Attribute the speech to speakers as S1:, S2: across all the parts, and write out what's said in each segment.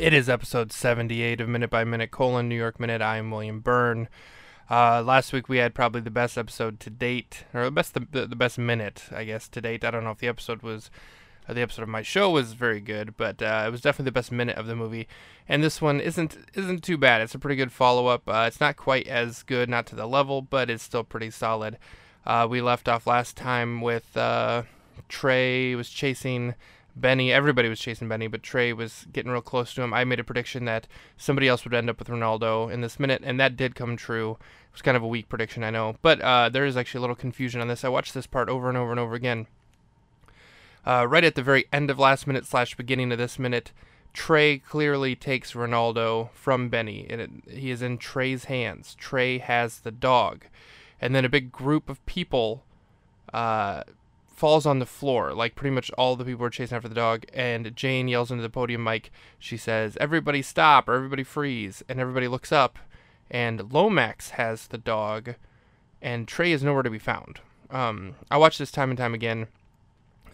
S1: It is episode 78 of Minute by Minute colon New York Minute. I am William Byrne. Uh, last week we had probably the best episode to date, or the best the, the best minute, I guess, to date. I don't know if the episode was uh, the episode of my show was very good, but uh, it was definitely the best minute of the movie. And this one isn't isn't too bad. It's a pretty good follow up. Uh, it's not quite as good, not to the level, but it's still pretty solid. Uh, we left off last time with uh, Trey was chasing Benny. Everybody was chasing Benny, but Trey was getting real close to him. I made a prediction that somebody else would end up with Ronaldo in this minute, and that did come true. It was kind of a weak prediction, I know, but uh, there is actually a little confusion on this. I watched this part over and over and over again. Uh, right at the very end of last minute slash beginning of this minute, Trey clearly takes Ronaldo from Benny, and it, he is in Trey's hands. Trey has the dog, and then a big group of people uh, falls on the floor. Like pretty much all the people are chasing after the dog, and Jane yells into the podium mic. She says, "Everybody stop!" or "Everybody freeze!" and everybody looks up, and Lomax has the dog, and Trey is nowhere to be found. Um, I watched this time and time again.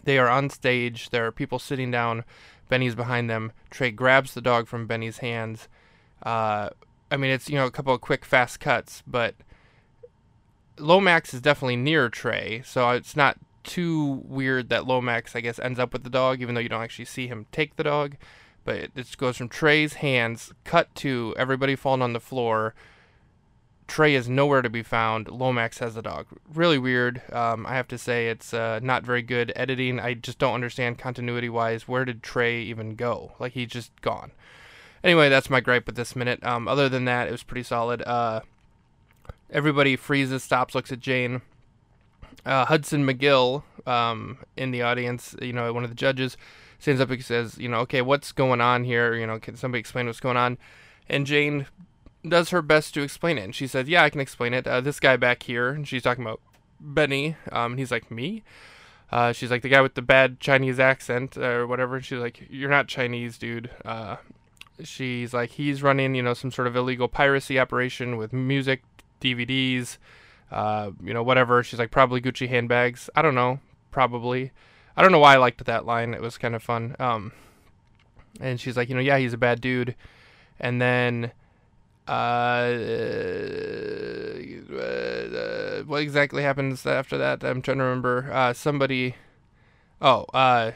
S1: They are on stage. There are people sitting down. Benny's behind them. Trey grabs the dog from Benny's hands. Uh, I mean, it's you know a couple of quick, fast cuts, but Lomax is definitely near Trey, so it's not too weird that Lomax, I guess, ends up with the dog, even though you don't actually see him take the dog. But it, it goes from Trey's hands, cut to everybody falling on the floor. Trey is nowhere to be found. Lomax has the dog. Really weird. Um, I have to say, it's uh, not very good editing. I just don't understand continuity wise. Where did Trey even go? Like, he's just gone. Anyway, that's my gripe with this minute. Um, other than that, it was pretty solid. Uh, everybody freezes, stops, looks at Jane uh, Hudson McGill um, in the audience, you know, one of the judges, stands up and says, you know, okay, what's going on here? You know, can somebody explain what's going on? And Jane does her best to explain it. And she says, yeah, I can explain it. Uh, this guy back here, and she's talking about Benny, um, and he's like, me? Uh, she's like, the guy with the bad Chinese accent or whatever. And she's like, you're not Chinese, dude. Uh, she's like, he's running, you know, some sort of illegal piracy operation with music, DVDs, uh, you know, whatever. She's like, probably Gucci handbags. I don't know. Probably. I don't know why I liked that line. It was kind of fun. Um, and she's like, you know, yeah, he's a bad dude. And then, uh, uh, what exactly happens after that? I'm trying to remember. Uh, somebody, oh, uh,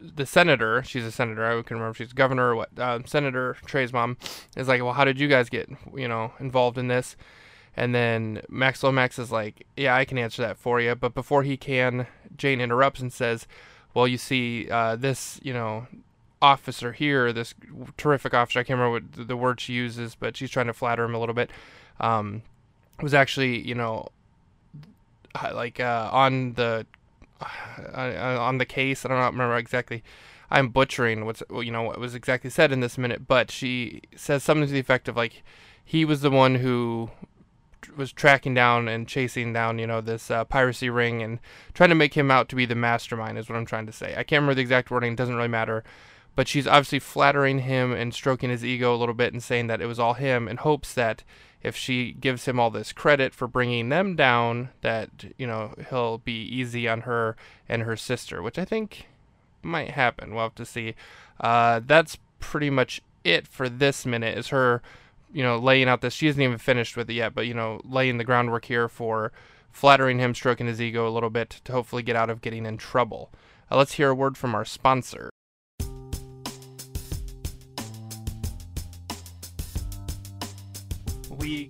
S1: the senator, she's a senator. I can remember she's governor or what. Uh, senator Trey's mom is like, well, how did you guys get, you know, involved in this? And then Max Lomax is like, Yeah, I can answer that for you. But before he can, Jane interrupts and says, Well, you see, uh, this, you know, officer here, this terrific officer, I can't remember what the word she uses, but she's trying to flatter him a little bit, um, was actually, you know, like uh, on the uh, on the case. I don't remember exactly. I'm butchering what's you know what was exactly said in this minute, but she says something to the effect of like he was the one who was tracking down and chasing down, you know, this uh, piracy ring and trying to make him out to be the mastermind is what I'm trying to say. I can't remember the exact wording; it doesn't really matter. But she's obviously flattering him and stroking his ego a little bit and saying that it was all him in hopes that if she gives him all this credit for bringing them down, that you know he'll be easy on her and her sister, which I think might happen. We'll have to see. Uh, that's pretty much it for this minute. Is her you know, laying out this. She isn't even finished with it yet, but you know, laying the groundwork here for flattering him, stroking his ego a little bit to hopefully get out of getting in trouble. Uh, let's hear a word from our sponsor.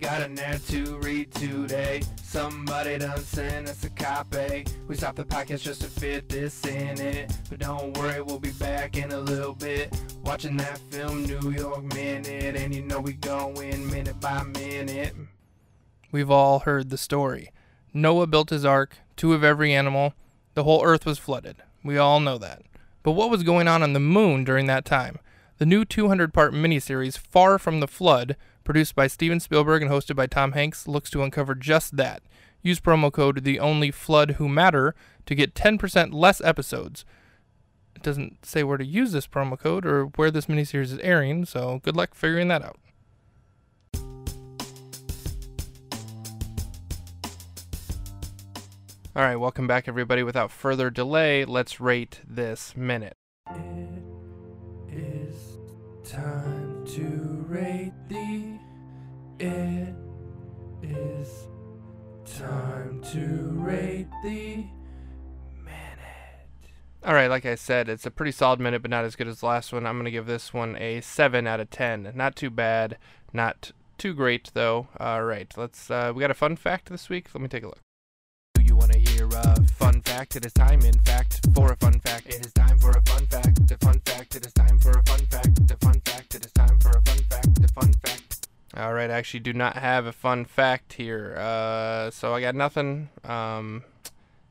S1: Got an ad to read today. Somebody done sent us a copy. We stopped the podcast just to fit this in it. But don't worry, we'll be back in a little bit. Watching that film, New York Minute. And you know we go in minute by minute. We've all heard the story. Noah built his ark, two of every animal. The whole earth was flooded. We all know that. But what was going on on the moon during that time? The new 200 part miniseries, Far from the Flood, produced by Steven Spielberg and hosted by Tom Hanks, looks to uncover just that. Use promo code The Only Flood Who Matter to get 10% less episodes. It doesn't say where to use this promo code or where this miniseries is airing, so good luck figuring that out. All right, welcome back, everybody. Without further delay, let's rate this minute. It is time to rate the. It is time to rate the. Minute. All right, like I said, it's a pretty solid minute, but not as good as the last one. I'm going to give this one a 7 out of 10. Not too bad, not too great, though. All right, let's, uh, we got a fun fact this week. Let me take a look. Do you want to hear a fun fact? It is time, in fact, for a fun fact. It is time for a fun fact. The fun fact. It is time for a fun fact. The fun fact. All right, I actually do not have a fun fact here. Uh, so I got nothing. Um,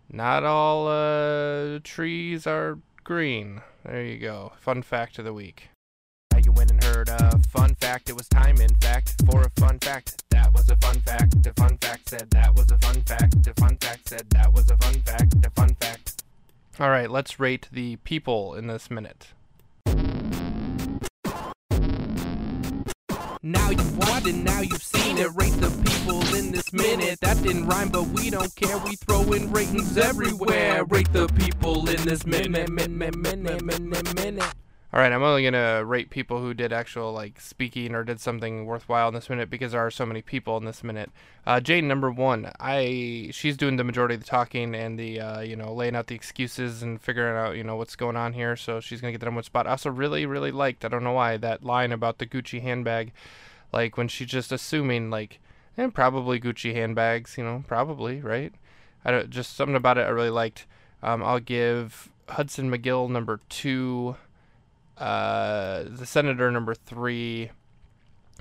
S1: not all uh, trees are green. There you go. Fun fact of the week. Now you went and heard a fun fact. It was time, in fact, for a fun fact. That was a fun fact. The fun fact said that was a fun fact. The fun fact said that was a fun fact. The fun fact. All right, let's rate the people in this minute. Now you've watched it, now you've seen it. Rate the people in this minute. That didn't rhyme, but we don't care. We throw in ratings everywhere. Rate the people in this minute, minute, minute, minute, minute. All right, I'm only gonna rate people who did actual like speaking or did something worthwhile in this minute because there are so many people in this minute. Uh, Jane, number one, I she's doing the majority of the talking and the uh, you know laying out the excuses and figuring out you know what's going on here. So she's gonna get the number one spot. I also really really liked I don't know why that line about the Gucci handbag, like when she's just assuming like and probably Gucci handbags, you know probably right. I don't, just something about it I really liked. Um, I'll give Hudson McGill number two. Uh, the senator number three,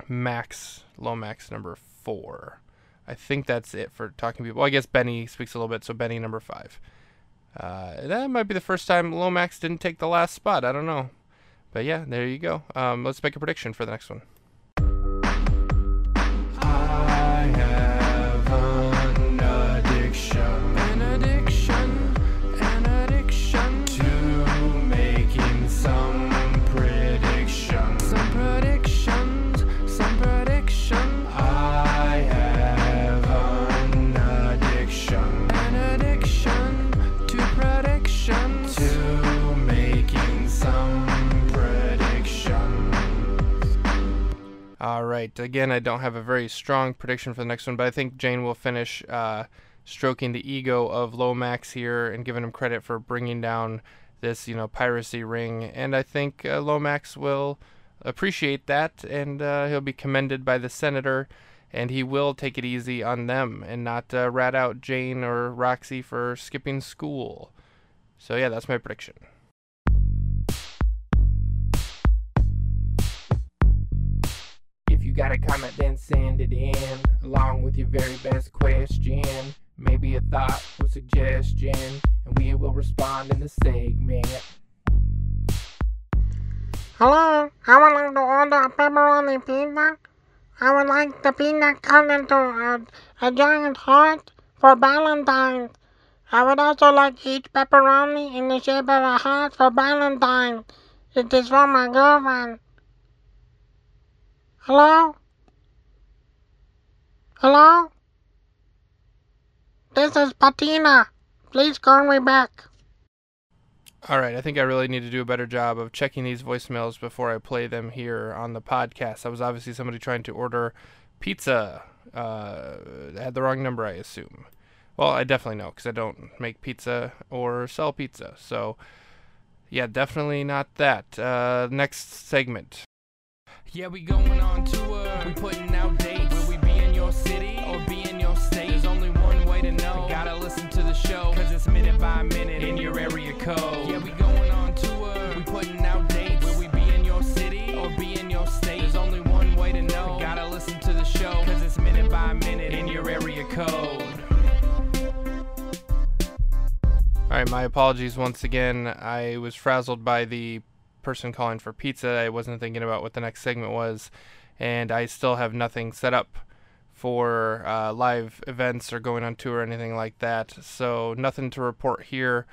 S1: Max Lomax number four. I think that's it for talking people. Well, I guess Benny speaks a little bit, so Benny number five. Uh, that might be the first time Lomax didn't take the last spot. I don't know, but yeah, there you go. Um, let's make a prediction for the next one. All right. Again, I don't have a very strong prediction for the next one, but I think Jane will finish uh, stroking the ego of Lomax here and giving him credit for bringing down this, you know, piracy ring. And I think uh, Lomax will appreciate that, and uh, he'll be commended by the senator, and he will take it easy on them and not uh, rat out Jane or Roxy for skipping school. So yeah, that's my prediction. You got a comment, then send it in along with your very best question. Maybe a thought or suggestion, and we will respond in the segment.
S2: Hello, I would like to order a pepperoni pizza. I would like the pizza cut into a, a giant heart for Valentine's. I would also like each pepperoni in the shape of a heart for Valentine. It is for my girlfriend. Hello? Hello? This is Patina. Please call me back.
S1: All right, I think I really need to do a better job of checking these voicemails before I play them here on the podcast. That was obviously somebody trying to order pizza. Uh, had the wrong number, I assume. Well, I definitely know because I don't make pizza or sell pizza. So, yeah, definitely not that. Uh, next segment. Yeah, we going on tour. We putting out dates. Will we be in your city or be in your state? There's only one way to know. gotta listen to the show. Cause it's minute by minute in your area code. Yeah, we going on tour. We putting out dates. Will we be in your city or be in your state? There's only one way to know. gotta listen to the show. Cause it's minute by minute in your area code. All right, my apologies once again. I was frazzled by the person calling for pizza. I wasn't thinking about what the next segment was, and I still have nothing set up for uh, live events or going on tour or anything like that. So nothing to report here.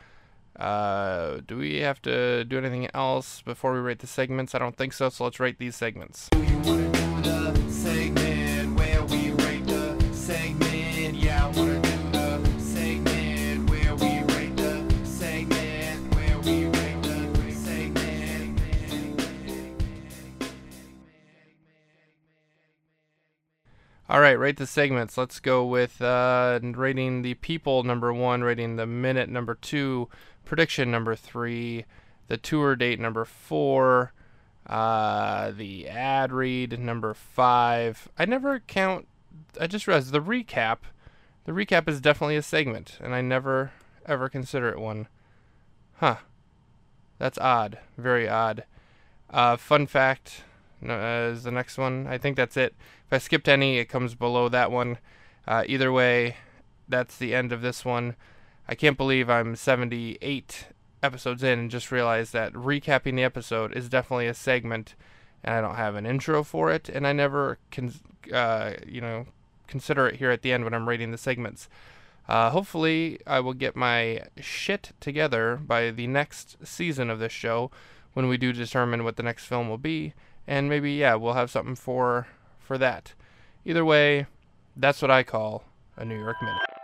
S1: Uh, do we have to do anything else before we rate the segments? I don't think so. So let's rate these segments. Right, rate the segments. Let's go with uh, rating the people number one, rating the minute number two, prediction number three, the tour date number four, uh, the ad read number five. I never count. I just realized the recap. The recap is definitely a segment, and I never ever consider it one. Huh. That's odd. Very odd. Uh, fun fact uh, is the next one. I think that's it. If I skipped any, it comes below that one. Uh, either way, that's the end of this one. I can't believe I'm 78 episodes in and just realized that recapping the episode is definitely a segment, and I don't have an intro for it, and I never can, uh, you know, consider it here at the end when I'm rating the segments. Uh, hopefully, I will get my shit together by the next season of this show when we do determine what the next film will be and maybe yeah, we'll have something for for that. Either way, that's what I call a New York Minute.